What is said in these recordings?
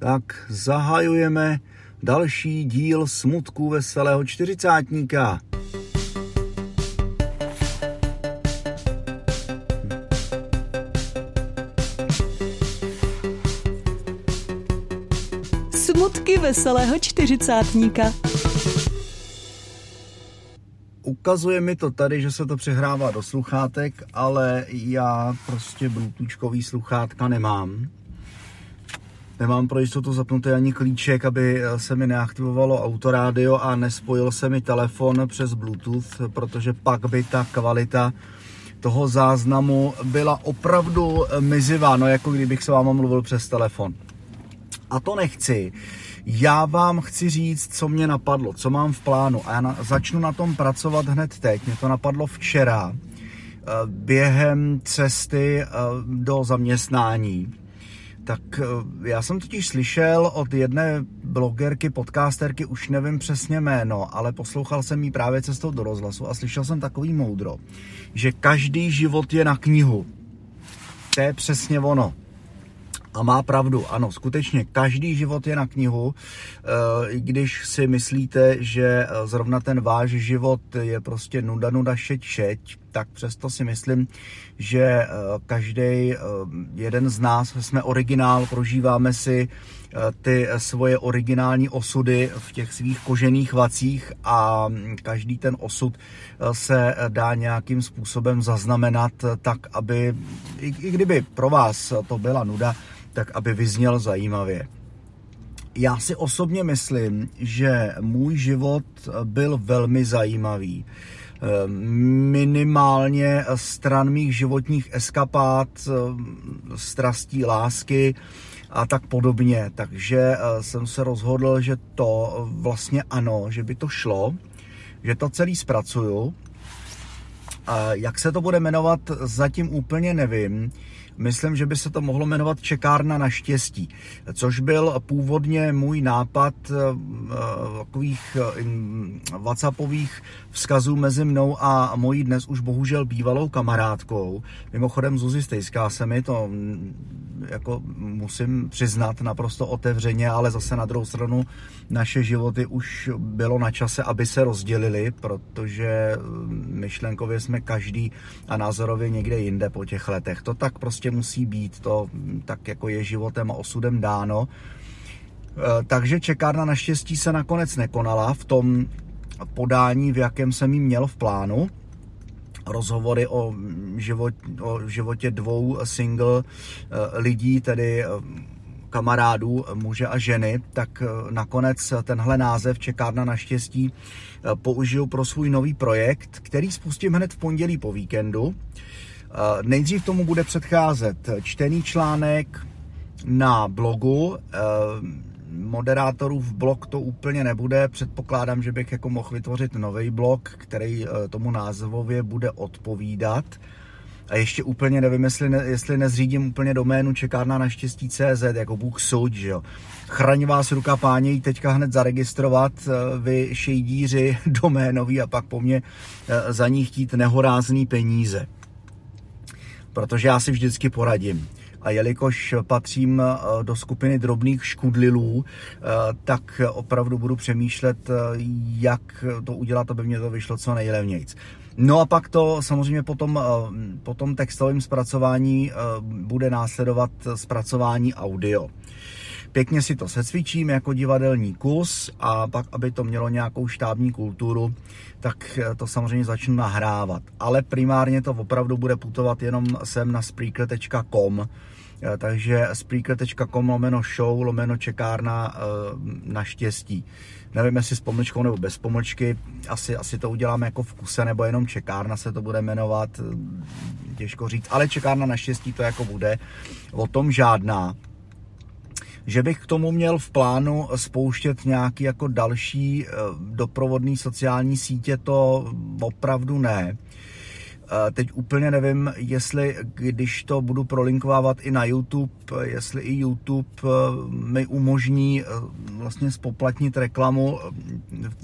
Tak zahajujeme další díl smutku veselého čtyřicátníka. Smutky veselého čtyřicátníka. Ukazuje mi to tady, že se to přehrává do sluchátek, ale já prostě bluetoothkový sluchátka nemám. Nemám pro jistotu zapnutý ani klíček, aby se mi neaktivovalo autorádio a nespojil se mi telefon přes Bluetooth, protože pak by ta kvalita toho záznamu byla opravdu mizivá, no jako kdybych se vám mluvil přes telefon. A to nechci. Já vám chci říct, co mě napadlo, co mám v plánu a já na, začnu na tom pracovat hned teď. Mě to napadlo včera eh, během cesty eh, do zaměstnání. Tak eh, já jsem totiž slyšel od jedné blogerky, podcasterky, už nevím přesně jméno, ale poslouchal jsem jí právě cestou do rozhlasu a slyšel jsem takový moudro, že každý život je na knihu. To je přesně ono. A má pravdu, ano, skutečně každý život je na knihu, eh, i když si myslíte, že eh, zrovna ten váš život je prostě nuda, nuda, šeť, šeť, tak přesto si myslím, že eh, každý jeden z nás jsme originál, prožíváme si ty svoje originální osudy v těch svých kožených vacích a mm, každý ten osud se dá nějakým způsobem zaznamenat tak, aby, i kdyby pro vás to byla nuda, tak aby vyzněl zajímavě. Já si osobně myslím, že můj život byl velmi zajímavý. Minimálně stran mých životních eskapát, strastí, lásky a tak podobně. Takže eh, jsem se rozhodl, že to vlastně ano, že by to šlo, že to celý zpracuju. Jak se to bude jmenovat, zatím úplně nevím. Myslím, že by se to mohlo jmenovat Čekárna na štěstí, což byl původně můj nápad eh, eh, takových eh, whatsappových vzkazů mezi mnou a mojí dnes už bohužel bývalou kamarádkou. Mimochodem Zuzi stejská se mi, to mm, jako musím přiznat naprosto otevřeně, ale zase na druhou stranu naše životy už bylo na čase, aby se rozdělili, protože myšlenkově jsme každý a názorově někde jinde po těch letech. To tak prostě prostě musí být, to tak jako je životem a osudem dáno. E, takže čekárna naštěstí se nakonec nekonala v tom podání, v jakém jsem jí měl v plánu. Rozhovory o, život, o životě dvou single e, lidí, tedy e, kamarádů, muže a ženy, tak nakonec tenhle název Čekárna naštěstí použiju pro svůj nový projekt, který spustím hned v pondělí po víkendu. Eh, nejdřív tomu bude předcházet čtený článek na blogu. Eh, moderátorův blog to úplně nebude. Předpokládám, že bych jako mohl vytvořit nový blog, který eh, tomu názvově bude odpovídat. A ještě úplně nevím, jestli, ne, jestli nezřídím úplně doménu čekárna na štěstí CZ, jako Bůh soud, že jo. Chraň vás ruka páně teďka hned zaregistrovat, vy šejdíři doménoví a pak po mně za ní chtít nehorázný peníze protože já si vždycky poradím. A jelikož patřím eh, do skupiny drobných škudlilů, eh, tak opravdu budu přemýšlet, eh, jak to udělat, aby mě to vyšlo co nejlevnějc. No a pak to samozřejmě potom, po tom textovém zpracování bude následovat zpracování audio. Pěkně si to secvičím jako divadelní kus a pak, aby to mělo nějakou štábní kulturu, tak to samozřejmě začnu nahrávat. Ale primárně to opravdu bude putovat jenom sem na spreaker.com, takže spreaker.com lomeno show, lomeno čekárna eh, naštěstí. Nevím, jestli s pomlčkou nebo bez pomlčky, asi, asi to uděláme jako v kuse, nebo jenom čekárna se to bude jmenovat, těžko říct, ale čekárna naštěstí to jako bude, o tom žádná že bych k tomu měl v plánu spouštět nějaký jako další eh, doprovodný sociální sítě, to opravdu ne. Eh, teď úplně nevím, jestli když to budu prolinkovávat i na YouTube, jestli i YouTube eh, mi umožní vlastně spoplatnit reklamu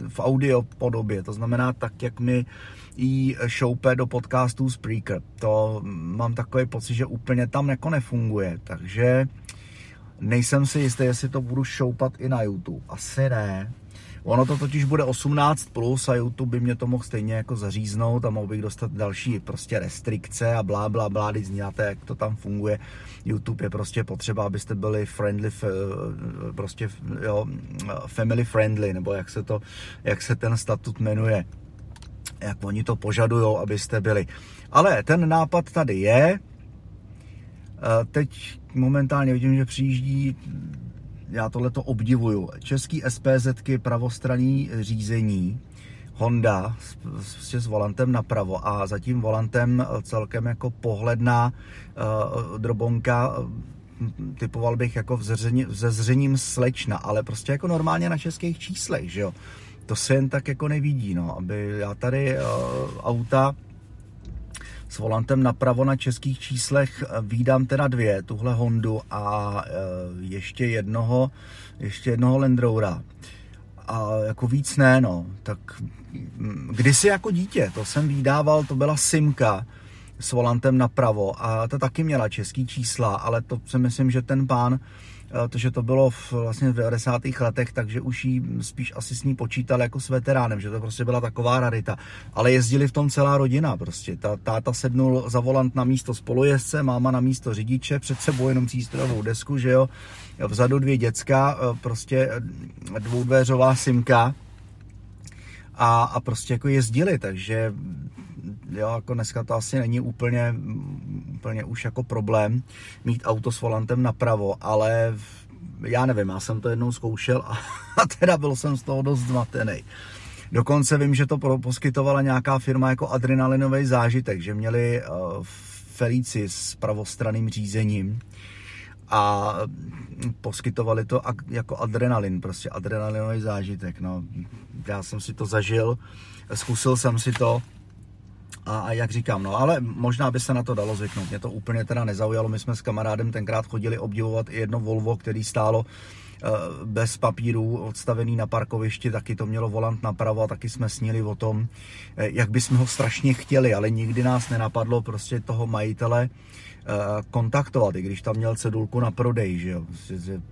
v audio podobě. To znamená tak, jak mi i šoupe do podcastů Spreaker. To mám takový pocit, že úplně tam jako nefunguje. Takže Nejsem si jistý, jestli to budu šoupat i na YouTube. Asi ne. Ono to totiž bude 18+, plus a YouTube by mě to mohl stejně jako zaříznout a mohl bych dostat další prostě restrikce a blá, blá, blá, když znáte, jak to tam funguje. YouTube je prostě potřeba, abyste byli friendly, prostě jo, family friendly, nebo jak se to, jak se ten statut jmenuje jak oni to požadují, abyste byli. Ale ten nápad tady je. Teď momentálně vidím, že přijíždí já tohle to obdivuju. Český SPZky pravostranný řízení, Honda s, s, s volantem napravo a za tím volantem celkem jako pohledná uh, drobonka typoval bych jako vzezření, vzezřením slečna, ale prostě jako normálně na českých číslech, že jo. To se jen tak jako nevidí, no, aby já tady uh, auta s volantem napravo na českých číslech eh, výdám teda dvě, tuhle Hondu a eh, ještě jednoho, ještě jednoho Land Rovera. A jako víc ne, no. Tak mm, kdysi jako dítě, to jsem výdával, to byla Simka s volantem napravo a ta taky měla český čísla, ale to si myslím, že ten pán Eh, to, že to bylo v, vlastně v 90. letech, takže už jí spíš asi s ní počítal jako s veteránem, že to prostě byla taková rarita. Ale jezdili v tom celá rodina prostě. Ta, táta sednul za volant na místo spolujezdce, máma na místo řidiče, před sebou jenom přístrojovou desku, že jo. Vzadu dvě děcka, eh, prostě dvoudvéřová simka, a, a prostě jako jezdili, takže jo, jako dneska to asi není úplně, úplně už jako problém mít auto s volantem napravo, ale já nevím, já jsem to jednou zkoušel a, a teda byl jsem z toho dost zmatený. Dokonce vím, že to poskytovala nějaká firma jako adrenalinový zážitek, že měli uh, Felici s pravostranným řízením a poskytovali to jako adrenalin, prostě adrenalinový zážitek. No. Já jsem si to zažil, zkusil jsem si to a, a jak říkám, no ale možná by se na to dalo zvyknout. Mě to úplně teda nezaujalo. My jsme s kamarádem tenkrát chodili obdivovat i jedno Volvo, který stálo eh, bez papírů, odstavený na parkovišti, taky to mělo volant napravo a taky jsme snili o tom, eh, jak bychom ho strašně chtěli, ale nikdy nás nenapadlo prostě toho majitele eh, kontaktovat, i když tam měl cedulku na prodej, že jo.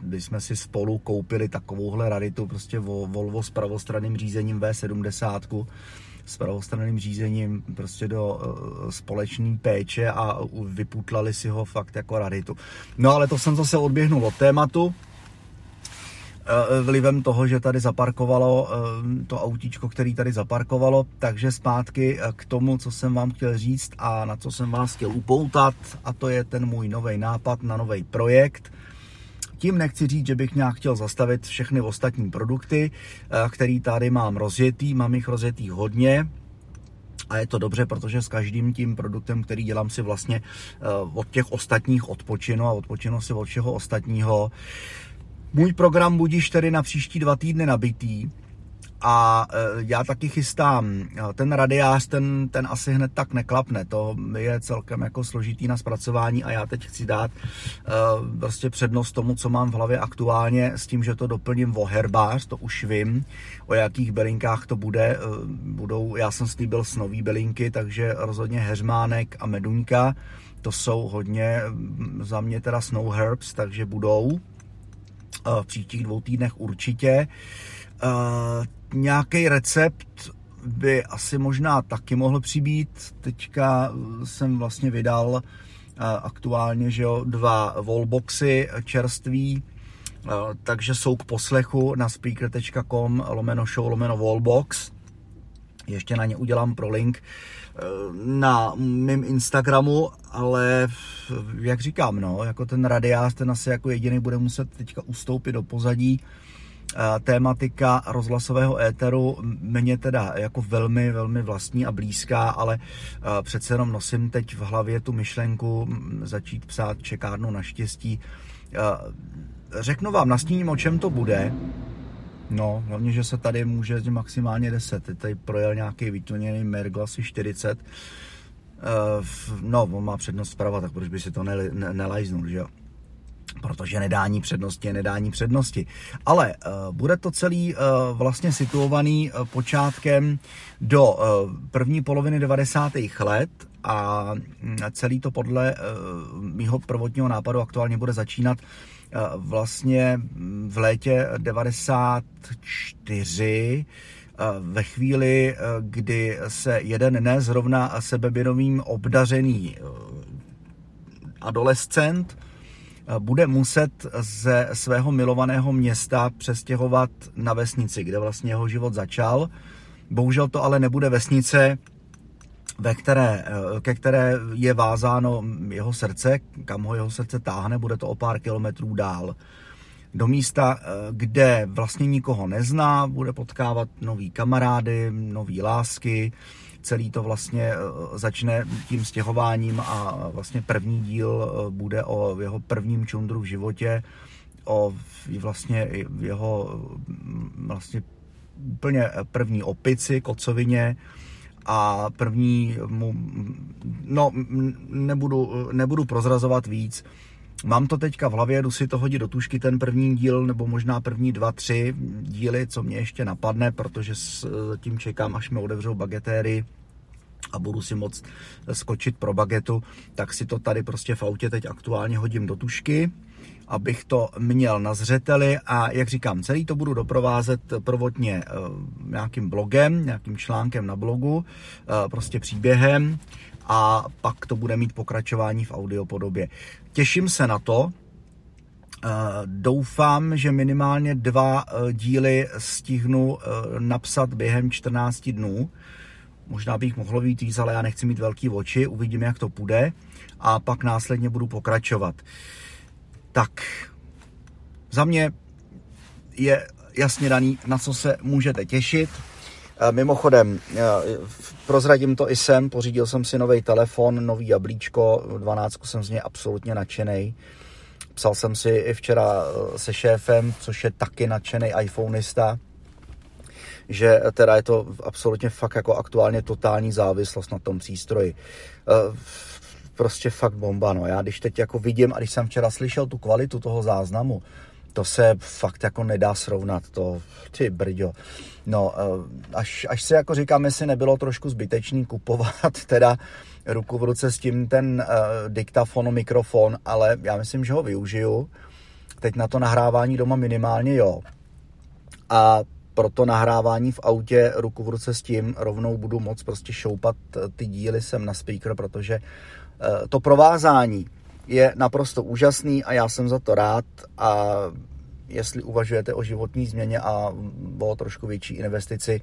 Když jsme si spolu koupili takovouhle raritu, prostě Volvo s pravostranným řízením V70, s pravostranným řízením prostě do uh, společné péče a vyputlali si ho fakt jako raritu. No ale to jsem zase odběhnul od tématu eh, vlivem toho, že tady zaparkovalo eh, to autíčko, který tady zaparkovalo, takže zpátky k tomu, co jsem vám chtěl říct a na co jsem vás chtěl upoutat a to je ten můj nový nápad na nový projekt, tím nechci říct, že bych nějak chtěl zastavit všechny ostatní produkty, eh, který tady mám rozjetý, mám jich rozjetý hodně, a je to dobře, protože s každým tím produktem, který dělám, si vlastně eh, od těch ostatních odpočinu a odpočinu si od všeho ostatního. Můj program budíš tedy na příští dva týdny nabitý a e, já taky chystám e, ten radiář, ten, ten asi hned tak neklapne, to je celkem jako složitý na zpracování a já teď chci dát uh, prostě přednost tomu, co mám v hlavě aktuálně s tím, že to doplním o herbář, to už vím, o jakých belinkách to bude, budou, já jsem slíbil snový belinky, takže rozhodně heřmánek a meduňka, to jsou hodně za mě teda snow herbs, takže budou v příštích dvou týdnech určitě. Uh, nějaký recept by asi možná taky mohl přibít. Teďka jsem vlastně vydal eh, aktuálně že jo, dva wallboxy čerství, eh, takže jsou k poslechu na speaker.com lomeno show lomeno wallbox. Ještě na ně udělám pro link eh, na mém Instagramu, ale jak říkám, no, jako ten radiář, ten asi jako jediný bude muset teďka ustoupit do pozadí, tématika rozhlasového éteru mě teda jako velmi, velmi vlastní a blízká, ale přece jenom nosím teď v hlavě tu myšlenku začít psát čekárnu naštěstí. Řeknu vám, nastíním, o čem to bude. No, hlavně, že se tady může maximálně 10. Teď tady projel nějaký vytuněný Mergo asi 40. No, on má přednost zprava, tak proč by si to nelajznul, že jo? Protože nedání přednosti je nedání přednosti. Ale uh, bude to celý uh, vlastně situovaný uh, počátkem do uh, první poloviny 90. let a mm, celý to podle uh, mýho prvotního nápadu aktuálně bude začínat vlastně v létě 94 ve chvíli, kdy se jeden ne zrovna sebevědomým obdařený adolescent bude muset ze svého milovaného města přestěhovat na vesnici, kde vlastně jeho život začal. Bohužel to ale nebude vesnice, ve které, ke které je vázáno jeho srdce, kam ho jeho srdce táhne, bude to o pár kilometrů dál. Do místa, kde vlastně nikoho nezná, bude potkávat nový kamarády, nový lásky, celý to vlastně eh, začne tím stěhováním a vlastně první díl eh, bude o jeho prvním čundru v životě, o vlastně jeho mm, vlastně úplně první opici, kocovině. A první mu, no nebudu, nebudu prozrazovat víc, Mám to teďka v hlavě, jdu si to hodit do tušky ten první díl, nebo možná první dva, tři díly, co mě ještě napadne, protože tím čekám, až mi otevřou bagetéry a budu si moc skočit pro bagetu, tak si to tady prostě v autě teď aktuálně hodím do tušky, abych to měl na zřeteli. A jak říkám, celý to budu doprovázet provodně eh, nějakým blogem, nějakým článkem na blogu, eh, prostě příběhem a pak to bude mít pokračování v audiopodobě. Těším se na to, eh, Doufám, že minimálně dva díly stihnu napsat během 14 dnů. Možná bych mohl být víc, ale já nechci mít velký oči, uvidíme, jak to půjde a pak následně budu pokračovat. Tak, za mě je jasně daný, na co se můžete těšit. Eh, mimochodem, eh, prozradím to i sem, pořídil jsem si nový telefon, nový jablíčko, 12 jsem z něj absolutně nadšený. Psal jsem si i včera eh, se šéfem, což je taky nadšený iPhoneista, že teda je to absolutně fakt jako aktuálně totální závislost na tom přístroji. Prostě fakt bomba, no. Já když teď jako vidím a když jsem včera slyšel tu kvalitu toho záznamu, to se fakt jako nedá srovnat, to, ty brďo. No, eh, až, až se jako říkám, jestli nebylo trošku zbytečný kupovat teda ruku v ruce s tím ten uh, diktafon, mikrofon, ale já myslím, že ho využiju. Teď na to nahrávání doma minimálně jo. A pro to nahrávání v autě ruku v ruce s tím rovnou budu moc prostě šoupat eh, ty díly sem na speaker, protože to provázání je naprosto úžasný a já jsem za to rád a jestli uvažujete o životní změně a o trošku větší investici,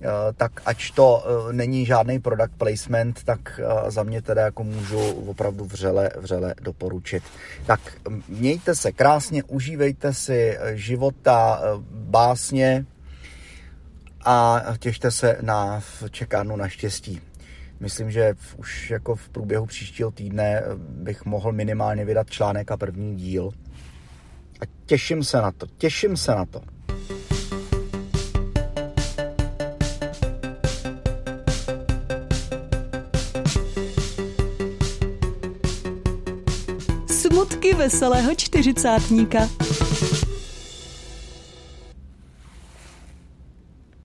eh, tak ač to eh, není žádný product placement, tak eh, za mě teda jako můžu opravdu vřele, vřele doporučit. Tak mějte se krásně, užívejte si života, básně a těšte se na čekánu na štěstí. Myslím, že už jako v průběhu příštího týdne bych mohl minimálně vydat článek a první díl. A těším se na to, těším se na to. Smutky veselého čtyřicátníka.